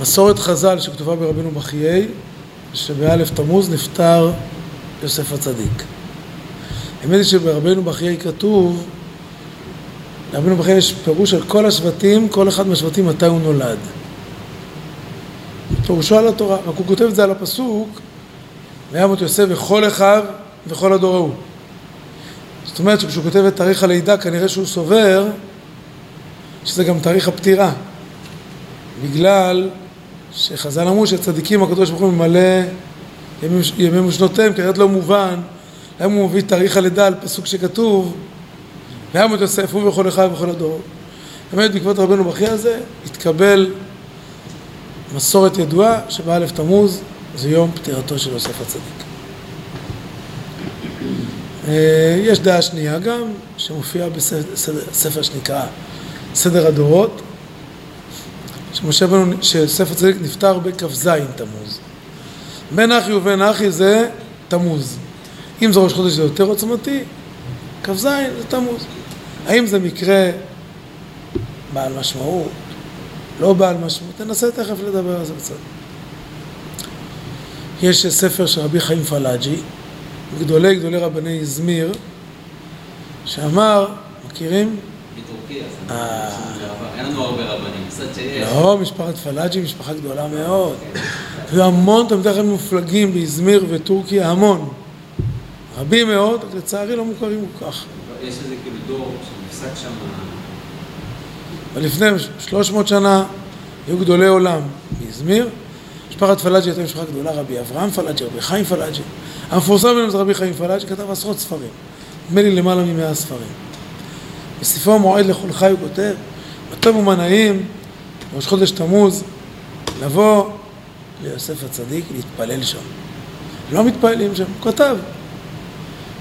מסורת חז"ל שכתובה ברבינו בחיי, שבאלף תמוז נפטר יוסף הצדיק. האמת היא שברבינו בחיי כתוב, ברבינו בחיי יש פירוש על כל השבטים, כל אחד מהשבטים מתי הוא נולד. פירושו על התורה, רק הוא כותב את זה על הפסוק, וימות יוסף וכל אחיו וכל הדור ההוא. זאת אומרת שכשהוא כותב את תאריך הלידה כנראה שהוא סובר שזה גם תאריך הפטירה בגלל שחז"ל אמרו שהצדיקים הקדוש ברוך הוא ממלא ימים, ושנותיהם, כנראה לא מובן למה הוא מביא תאריך הלידה על פסוק שכתוב וימות יוסף הוא וכל אחיו וכל הדור. באמת בעקבות רבנו בכי הזה התקבל מסורת ידועה שבאלף תמוז זה יום פטירתו של יוסף הצדיק. אה, יש דעה שנייה גם, שמופיעה בספר שנקרא סדר הדורות, שמשה בנו, שספר צדיק נפטר בכ"ז תמוז. בן אחי ובן אחי זה תמוז. אם זה ראש חודש זה יותר עוצמתי, כ"ז זה תמוז. האם זה מקרה בעל משמעות, לא בעל משמעות? ננסה תכף לדבר על זה קצת. יש ספר של רבי חיים פלאג'י, גדולי גדולי רבני איזמיר, שאמר, מכירים? אה. אין לנו הרבה רבנים, קצת שיש. לא, משפחת פלאג'י, משפחה גדולה מאוד. והמון תלמידי חכמים מופלגים באיזמיר וטורקיה, המון. רבים מאוד, לצערי לא מוכרים כל כך. יש איזה כאילו דור שנפסק שם... ולפני 300 שנה היו גדולי עולם באיזמיר. משפחת פלאג'י הייתה משפחה גדולה, רבי אברהם פלאג'י, רבי חיים פלאג'י. המפורסם ביניהם זה רבי חיים פלאג'י, כתב עשרות ספרים. נדמה לי למעלה ממאה ספרים. בספרו מועד לכל חי הוא כותב, בטוב ומנעים, ראש חודש תמוז, לבוא ליוסף הצדיק, להתפלל שם. לא מתפללים שם, הוא כתב.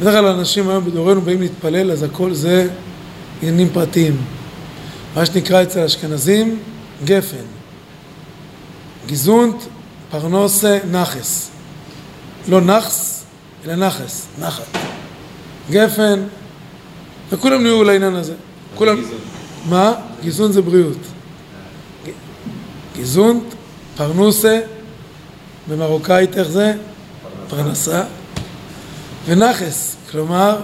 בדרך כלל אנשים היום בדורנו באים להתפלל, אז הכל זה עניינים פרטיים. מה שנקרא אצל אשכנזים, גפן. גיזונט פרנוסה נחס. לא נחס, אלא נחס, נחת. גפן, וכולם נהיו לעניין הזה. כולם... מה? גיזון זה בריאות. גיזון, פרנוסה, במרוקאית איך זה? פרנסה. ונחס, כלומר,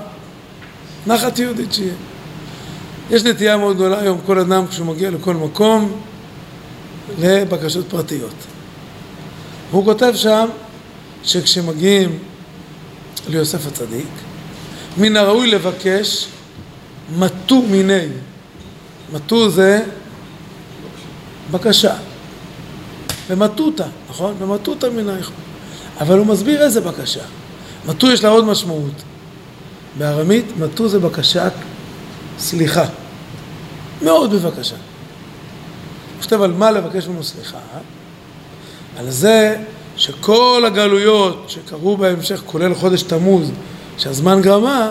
נחת יהודית שיהיה. יש נטייה מאוד גדולה היום, כל אדם כשהוא מגיע לכל מקום, לבקשות פרטיות. הוא כותב שם שכשמגיעים ליוסף הצדיק, מן הראוי לבקש מתו מיני. מתו זה בקשה. ומטותא, נכון? ומטותא מנייך. אבל הוא מסביר איזה בקשה. מתו יש לה עוד משמעות. בארמית, מתו זה בקשת סליחה. מאוד בבקשה. הוא כותב על מה לבקש ממנו סליחה. על זה שכל הגלויות שקרו בהמשך, כולל חודש תמוז, שהזמן גרמה,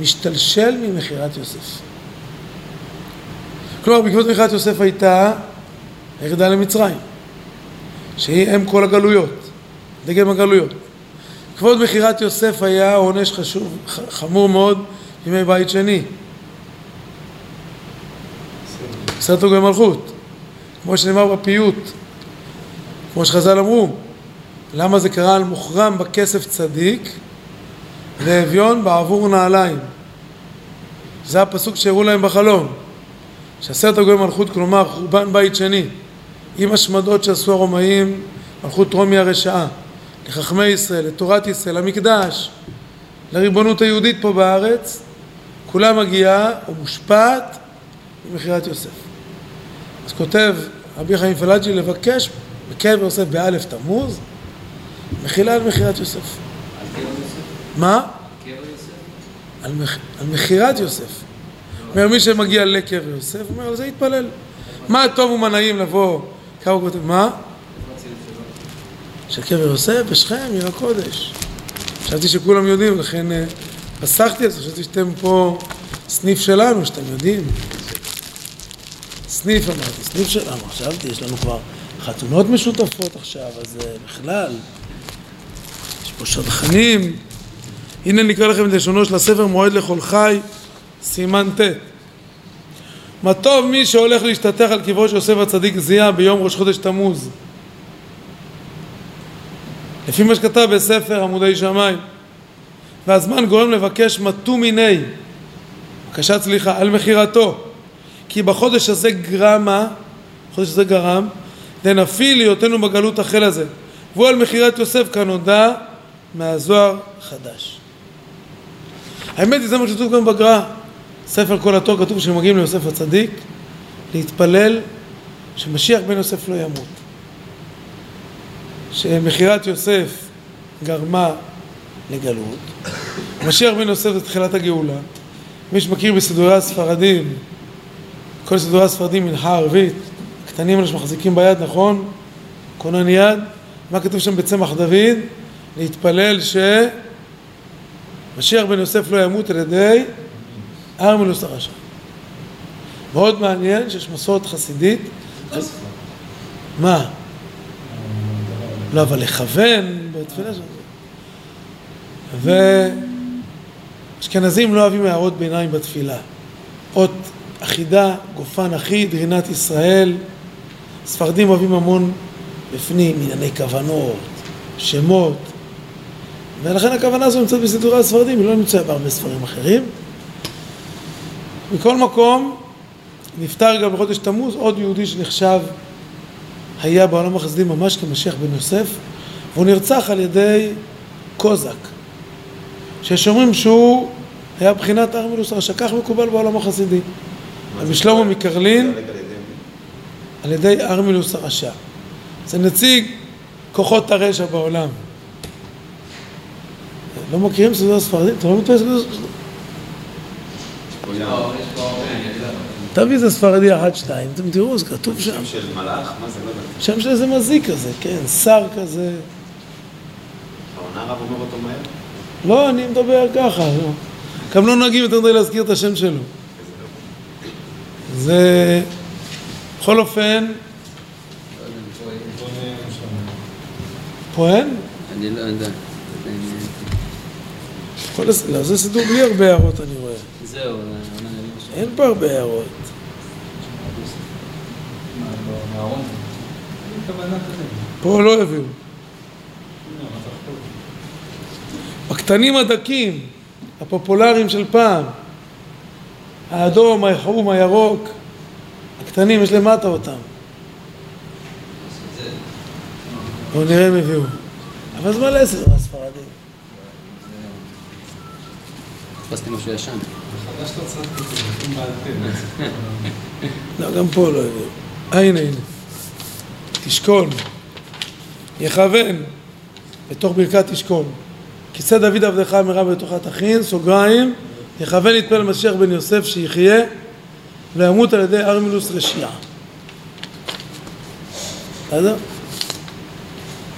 משתלשל ממכירת יוסף. כלומר, בעקבות מכירת יוסף הייתה הירידה למצרים, שהיא אם כל הגלויות, דגם הגלויות. בעקבות מכירת יוסף היה עונש חשוב, חמור מאוד בימי בית שני. עשרת עוגי מלכות, כמו שנאמר בפיוט, כמו שחז"ל אמרו, למה זה קרה על מוחרם בכסף צדיק ואביון בעבור נעליים. זה הפסוק שהראו להם בחלום. שעשרת הגויים מלכות, כלומר חורבן בית שני, עם השמדות שעשו הרומאים, מלכות רומי הרשעה, לחכמי ישראל, לתורת ישראל, למקדש, לריבונות היהודית פה בארץ, כולה מגיעה ומושפעת ממכירת יוסף. אז כותב רבי חיים פלאג'י לבקש בקבר יוסף באלף תמוז, מחילה על מכירת יוסף. מה? על, מכירת יוסף. אומר מי שמגיע לקבר יוסף, אומר על זה יתפלל. מה טוב ומה נעים לבוא, כמה כותב, מה? של קבר יוסף בשכם, עיר הקודש. חשבתי שכולם יודעים, לכן אה, פסחתי על זה, חשבתי שאתם פה סניף שלנו, שאתם יודעים. סניף אמרתי, סניף שלנו, חשבתי, יש לנו כבר חתונות משותפות עכשיו, אז אה, בכלל, יש פה שדכנים. הנה נקרא לכם את לשונו של הספר מועד לכל חי, סימן ט'. מה טוב מי שהולך להשתטח על קברו של יוסף הצדיק זיעה ביום ראש חודש תמוז. לפי מה שכתב בספר עמודי שמיים. והזמן גורם לבקש מתו מיני, בקשת סליחה, על מכירתו. כי בחודש הזה גרמה, בחודש הזה גרם, לנפיל היותנו בגלות החל הזה. והוא על מכירת יוסף כנודע מהזוהר חדש. האמת היא זה מה שכתוב גם בגר"א, ספר כל התור כתוב שמגיעים ליוסף הצדיק להתפלל שמשיח בן יוסף לא ימות. שמכירת יוסף גרמה לגלות, משיח בן יוסף זה תחילת הגאולה. מי שמכיר בסידורי הספרדים, כל סידורי הספרדים מנחה ערבית, הקטנים האלה שמחזיקים ביד, נכון? כונן יד, מה כתוב שם בצמח דוד? להתפלל שמשיח בן יוסף לא ימות על ידי ארמילוס הרשע. מאוד מעניין שיש מסורת חסידית. מה? לא, אבל לכוון בתפילה שלנו. ואשכנזים לא אוהבים הערות ביניים בתפילה. אות אחידה, גופן אחיד, רינת ישראל. ספרדים אוהבים המון בפנים, ענייני כוונות, שמות. ולכן הכוונה הזו נמצאת בסידורי הספרדים, היא לא נמצאה בהרבה ספרים אחרים. מכל מקום, נפטר גם בחודש תמוז עוד יהודי שנחשב היה בעולם החסדי ממש כמשיח בן יוסף, והוא נרצח על ידי קוזק, ששומרים שהוא היה בחינת ארמילוס הרשע, כך מקובל בעולם החסידי. רבי שלמה מקרלין, על ידי ארמילוס הרשע. זה נציג כוחות הרשע בעולם. לא מכירים סודות הספרדים? אתם לא מכירים סודות הספרדים? תביא איזה ספרדי אחת, שתיים, אתם תראו, זה כתוב שם. שם של מלאך? מה זה? לא יודע. שם של איזה מזיק כזה, כן, שר כזה. העונה רב אומר אותו מהר? לא, אני מדבר ככה, לא. גם לא נוהגים יותר מדי להזכיר את השם שלו. זה... בכל אופן, פועל? אני לא יודע. כל הס- לא, זה סידור בלי הרבה הערות, אני רואה. זהו, למשהו. אין פה הרבה הערות. פה לא הביאו. בקטנים הדקים, הפופולריים של פעם, האדום, החום, הירוק, הקטנים, יש למטה אותם. בואו נראה אם הביאו. אבל זה מלא תפסתי משהו ישן. לא, גם פה לא הביאו. הנה, הנה. תשכון. יכוון בתוך ברכת תשכון. כיסא דוד עבדך אמרה בתוכה תכין, סוגריים, יכוון יתפלל משיח בן יוסף שיחיה וימות על ידי ארמילוס רשיעה. בסדר?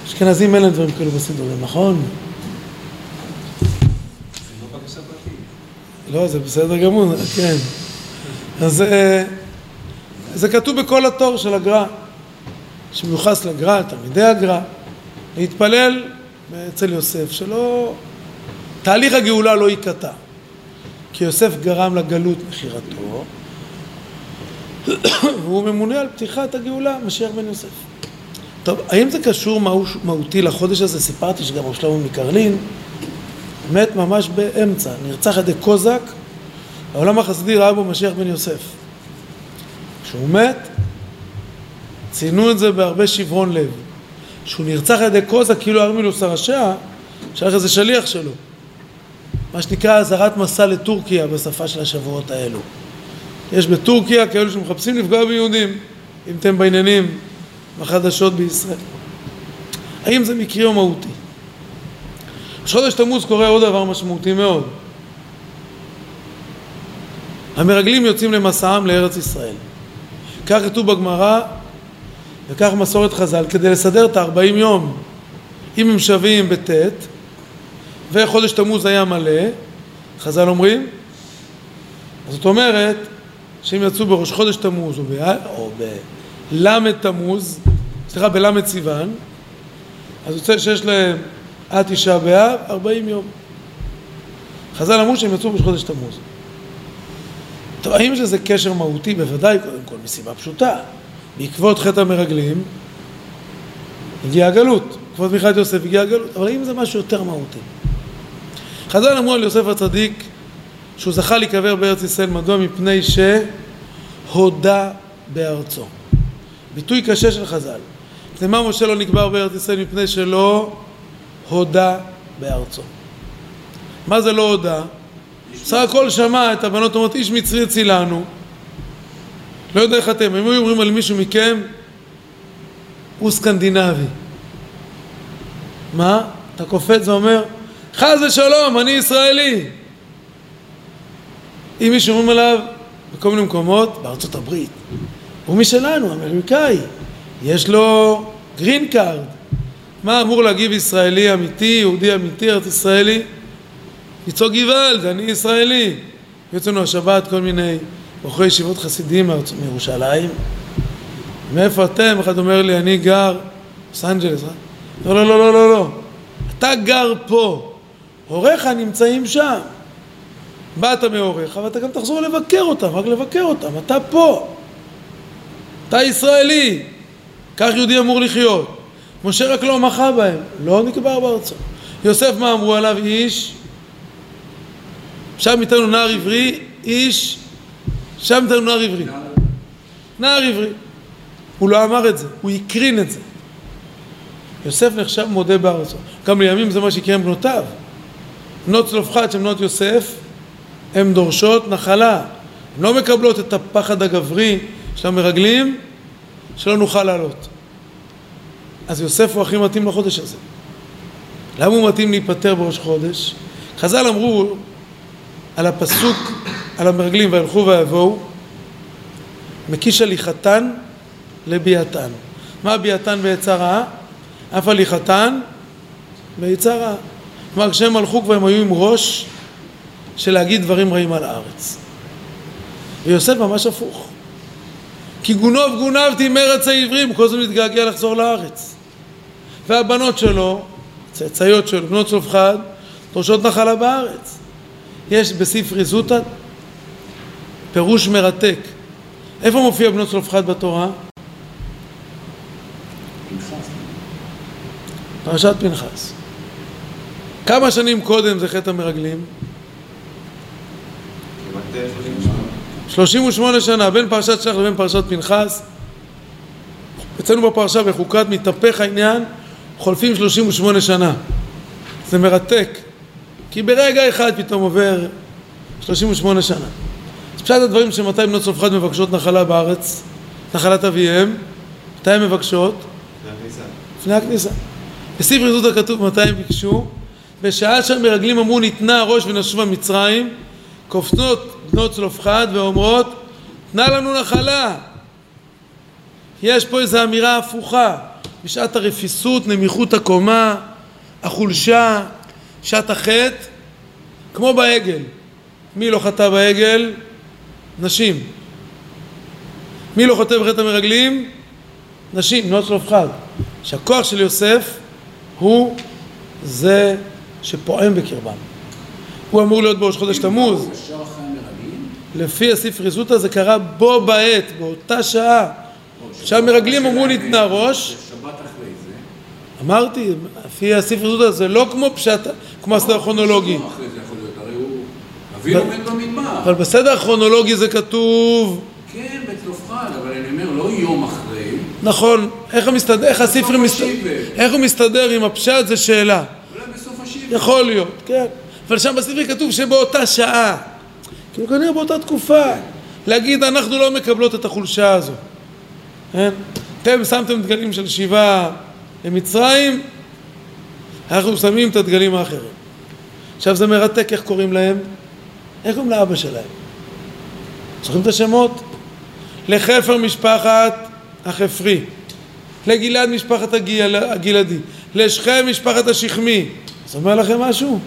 אשכנזים אין להם דברים כאלו בסידורים, נכון? לא, זה בסדר גמור, כן. אז זה כתוב בכל התור של הגר"א, שמיוחס לגר"א, תלמידי הגר"א, להתפלל אצל יוסף, שלא... תהליך הגאולה לא ייקטע. כי יוסף גרם לגלות מכירתו, והוא ממונה על פתיחת הגאולה, משיח בן יוסף. טוב, האם זה קשור מהו- מהותי לחודש הזה? סיפרתי שגם רב שלמה מקרלין מת ממש באמצע, נרצח על ידי קוזק, העולם החסידי ראה בו משיח בן יוסף. כשהוא מת, ציינו את זה בהרבה שברון לב. כשהוא נרצח על ידי קוזק, כאילו ארמילוס הרשע, שייך איזה שליח שלו. מה שנקרא אזהרת מסע לטורקיה בשפה של השבועות האלו. יש בטורקיה כאלו שמחפשים לפגוע ביהודים, אם אתם בעניינים בחדשות בישראל. האם זה מקרי או מהותי? ראש חודש תמוז קורה עוד דבר משמעותי מאוד. המרגלים יוצאים למסעם לארץ ישראל. כך כתוב בגמרא וכך מסורת חז"ל, כדי לסדר את ה-40 יום, אם הם שווים בט' וחודש תמוז היה מלא, חז"ל אומרים, אז זאת אומרת שאם יצאו בראש חודש תמוז או, בל' תמוז, סליחה, בל' סיוון, אז יוצא שיש להם עד תשעה באב 40 יום. חז"ל אמרו שהם יצאו בראש תמוז. טוב, האם יש לזה קשר מהותי? בוודאי, קודם כל, מסיבה פשוטה. בעקבות חטא המרגלים הגיעה הגלות. בעקבות מיכת יוסף הגיעה הגלות. אבל האם זה משהו יותר מהותי? חז"ל אמרו על יוסף הצדיק שהוא זכה להיקבר בארץ ישראל, מדוע? מפני שהודה בארצו. ביטוי קשה של חז"ל. מפני מה משה לא נקבר בארץ ישראל? מפני שלא הודה בארצו. מה זה לא הודה? בסך הכל שמע את הבנות אומרות איש מצרי הצילנו לא יודע איך אתם, אם היו אומרים על מישהו מכם הוא סקנדינבי מה? אתה קופץ ואומר חס ושלום, אני ישראלי אם מישהו אומרים עליו בכל מיני מקומות, בארצות הברית הוא משלנו, אמריקאי יש לו green card מה אמור להגיב ישראלי אמיתי, יהודי אמיתי, ארץ ישראלי? לצעוק גוואלד, אני ישראלי. יוצא לנו השבת כל מיני בחורי ישיבות חסידים מירושלים. מאיפה אתם? אחד אומר לי, אני גר בלוס אנג'לס. אה? לא, לא, לא, לא, לא, לא. אתה גר פה. הוריך נמצאים שם. באת מהוריך, ואתה גם תחזור לבקר אותם, רק לבקר אותם. אתה פה. אתה ישראלי. כך יהודי אמור לחיות. משה רק לא מחה בהם, לא נקבר בארצו. יוסף מה אמרו עליו? איש שם איתנו נער עברי, איש, שם איתנו נער עברי. נער עברי. הוא לא אמר את זה, הוא הקרין את זה. יוסף נחשב מודה בארצו. גם לימים זה מה שיקרה עם בנותיו. בנות צלופחד שהן בנות יוסף, הן דורשות נחלה. הן לא מקבלות את הפחד הגברי של המרגלים, שלא נוכל לעלות. אז יוסף הוא הכי מתאים לחודש הזה. למה הוא מתאים להיפטר בראש חודש? חז"ל אמרו על הפסוק, על המרגלים, וילכו ויבואו, מקיש הליכתן לביאתן. מה ביאתן בעצה רעה? אף הליכתן בעצה רעה. כלומר, כשהם הלכו כבר הם היו עם ראש של להגיד דברים רעים על הארץ. ויוסף ממש הפוך. כי גונוב גונבתי מארץ העברים, כל הזמן מתגעגע לחזור לארץ. והבנות שלו, צאצאיות שלו, בנות צלופחד, דורשות נחלה בארץ. יש בספרי זוטא פירוש מרתק. איפה מופיע בנות צלופחד בתורה? פרשת פנחס. כמה שנים קודם זה חטא המרגלים? 38 שנה, בין פרשת שלח לבין פרשת פנחס. אצלנו בפרשה בחוקת מתהפך העניין, חולפים 38 שנה. זה מרתק. כי ברגע אחד פתאום עובר 38 שנה. אז פשט הדברים שמתי בנות צלפחד מבקשות נחלה בארץ, נחלת אביהם, מתי הן מבקשות? לפני הכניסה. בספר יזות הכתוב מתי הם ביקשו? בשעה שהמרגלים אמרו ניתנה הראש ונשובה מצרים, קופצות בנות צלופחד ואומרות תנה לנו נחלה. יש פה איזו אמירה הפוכה, בשעת הרפיסות, נמיכות הקומה, החולשה, שעת החטא, כמו בעגל. מי לא חטא בעגל? נשים. מי לא חוטא בחטא המרגלים? נשים, בנות צלופחד. שהכוח של יוסף הוא זה שפועם בקרבם. הוא אמור להיות בראש חודש תמוז. לפי הספרי זוטה זה קרה בו בעת, באותה שעה. שהמרגלים אמרו ניתנה ראש. אמרתי, לפי הספר זוטה זה לא כמו פשט, כמו הסדר הכרונולוגי. מת במדבר. אבל בסדר הכרונולוגי זה כתוב... כן, בצלופחד, אבל אני אומר, לא יום אחרי. נכון, איך, המסתד... איך הספר מסתדר, איך הוא מסתדר עם הפשט זה שאלה. אולי בסוף השיבר. יכול להיות, כן. אבל שם בספר כתוב שבאותה שעה. כאילו כנראה באותה תקופה. להגיד, אנחנו לא מקבלות את החולשה הזו. כן? אתם שמתם דגלים של שיבה למצרים, אנחנו שמים את הדגלים האחרים. עכשיו זה מרתק איך קוראים להם, איך קוראים לאבא שלהם? זוכרים את השמות? לחפר משפחת החפרי, לגלעד משפחת הגיל, הגלעדי, לשכם משפחת השכמי. זה אומר לכם משהו?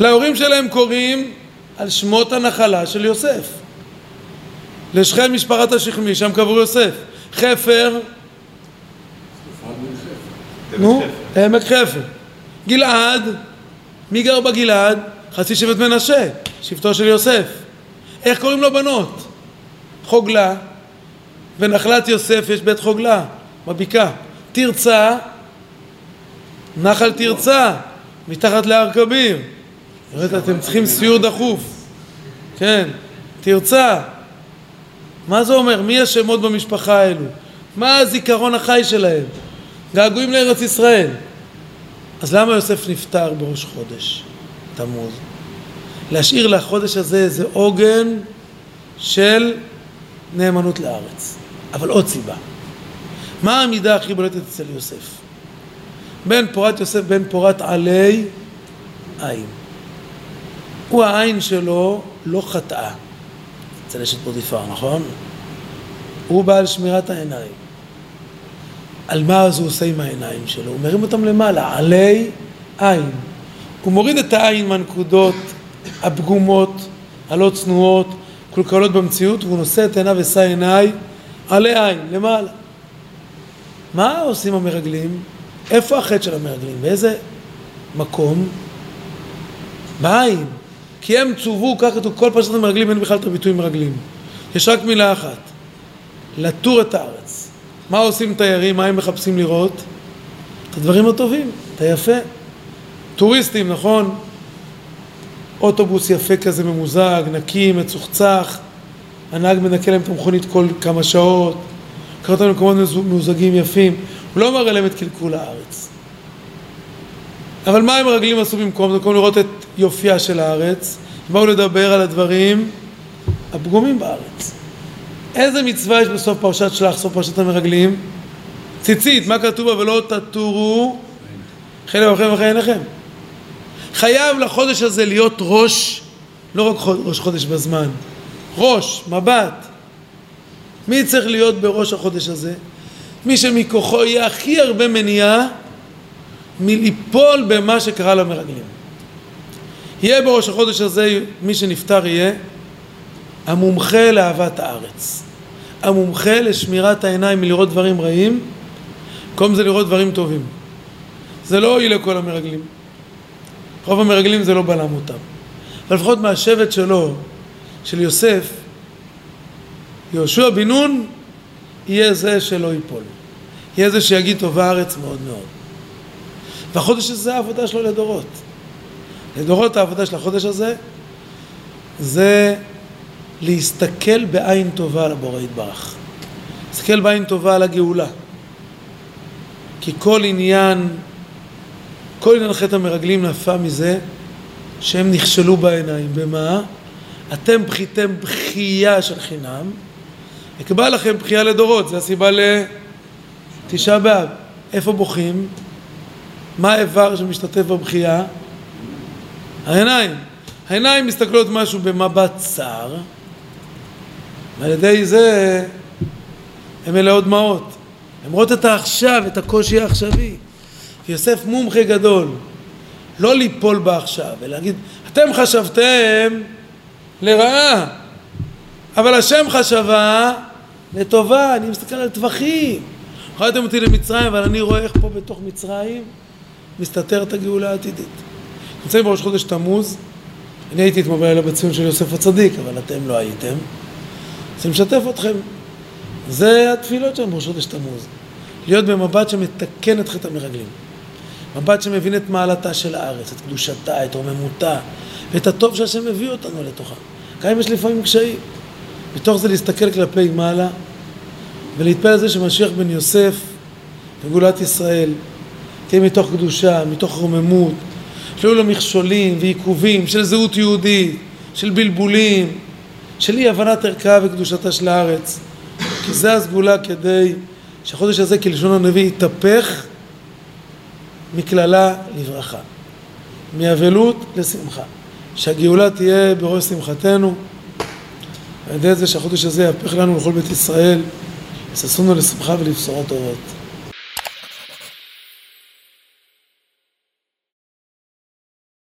להורים שלהם קוראים על שמות הנחלה של יוסף. לשכם משפחת השכמי, שם קבור יוסף. חפר, נו, עמק חפר. גלעד, מי גר בגלעד? חצי שבט מנשה, שבטו של יוסף. איך קוראים לו בנות? חוגלה, ונחלת יוסף יש בית חוגלה, בבקעה. תרצה, נחל תרצה, מתחת להר כביר. אתם צריכים סיור דחוף. כן, תרצה. מה זה אומר? מי השמות במשפחה האלו? מה הזיכרון החי שלהם? געגועים לארץ ישראל. אז למה יוסף נפטר בראש חודש תמוז? להשאיר לחודש הזה איזה עוגן של נאמנות לארץ. אבל עוד סיבה. מה המידה הכי בולטת אצל יוסף? בן פורת יוסף, בן פורת עלי עין. הוא העין שלו לא חטאה. אצל אשת פוטיפר, נכון? הוא בעל שמירת העיניים. על מה אז הוא עושה עם העיניים שלו? הוא מרים אותם למעלה, עלי עין. הוא מוריד את העין מהנקודות הפגומות, הלא צנועות, קולקלות במציאות, והוא נושא את עיניו ושא עיניי עלי עין, למעלה. מה עושים המרגלים? איפה החטא של המרגלים? באיזה מקום? בעין. כי הם צוו, כך כתוב, כל פרשת המרגלים אין בכלל את הביטוי מרגלים. יש רק מילה אחת, לתור את הארץ. מה עושים תיירים? מה הם מחפשים לראות? את הדברים הטובים, את היפה. טוריסטים, נכון? אוטובוס יפה כזה ממוזג, נקי, מצוחצח, הנהג מנקה להם את המכונית כל כמה שעות, קרא אותם למקומות ממוזגים יפים, הוא לא מראה להם את קלקול הארץ. אבל מה הם הרגלים עשו במקום? במקום לראות את יופייה של הארץ, באו לדבר על הדברים הפגומים בארץ. איזה מצווה יש בסוף פרשת שלח, סוף פרשת המרגלים? ציצית, מה כתוב בה? ולא תטורו חלק בכם וחיי עיניכם. חייב לחודש הזה להיות ראש, לא רק ראש חודש בזמן, ראש, מבט. מי צריך להיות בראש החודש הזה? מי שמכוחו יהיה הכי הרבה מניעה מליפול במה שקרה למרגלים. יהיה בראש החודש הזה, מי שנפטר יהיה המומחה לאהבת הארץ. המומחה לשמירת העיניים מלראות דברים רעים, במקום זה לראות דברים טובים. זה לא הועיל לכל המרגלים. רוב המרגלים זה לא בלם אותם. אבל לפחות מהשבט שלו, של יוסף, יהושע בן נון יהיה זה שלא ייפול. יהיה זה שיגיד טובה הארץ מאוד מאוד. והחודש הזה העבודה שלו לדורות. לדורות העבודה של החודש הזה זה להסתכל בעין טובה על הבורא יתברך. להסתכל בעין טובה על הגאולה. כי כל עניין, כל עניין חטא המרגלים נפע מזה שהם נכשלו בעיניים. במה? אתם בכיתם בכייה של חינם, אקבע לכם בכייה לדורות, זו הסיבה לתשעה באב. איפה בוכים? מה האיבר שמשתתף בבכייה? העיניים. העיניים מסתכלות משהו במבט צר, ועל ידי זה הן מלאות דמעות. הן רואות את העכשיו, את הקושי העכשווי. יוסף מומחה גדול, לא ליפול בעכשיו, אלא להגיד, אתם חשבתם לרעה, אבל השם חשבה לטובה, אני מסתכל על טווחים. הורדתם אותי למצרים, אבל אני רואה איך פה בתוך מצרים מסתתרת הגאולה העתידית. נמצאים בראש חודש תמוז, אני הייתי אתמול בלילה בציון של יוסף הצדיק, אבל אתם לא הייתם. אני משתף אתכם. זה התפילות שלנו בראש חודש תמוז. להיות במבט שמתקן את חטא המרגלים. מבט שמבין את מעלתה של הארץ, את קדושתה, את רוממותה, ואת הטוב שהשם מביא אותנו לתוכה. גם אם יש לפעמים קשיים. מתוך זה להסתכל כלפי מעלה ולהתפלל על זה שמשיח בן יוסף וגאולת ישראל תהיה מתוך קדושה, מתוך רוממות, שלא לו מכשולים ועיכובים של זהות יהודית, של בלבולים, של אי הבנת ערכה וקדושתה של הארץ. כי זה הסגולה כדי שהחודש הזה כלשון הנביא יתהפך מקללה לברכה, מאבלות לשמחה. שהגאולה תהיה בראש שמחתנו, על ידי זה שהחודש הזה יהפך לנו לכל בית ישראל, יששנו לשמחה ולבשורות טובות.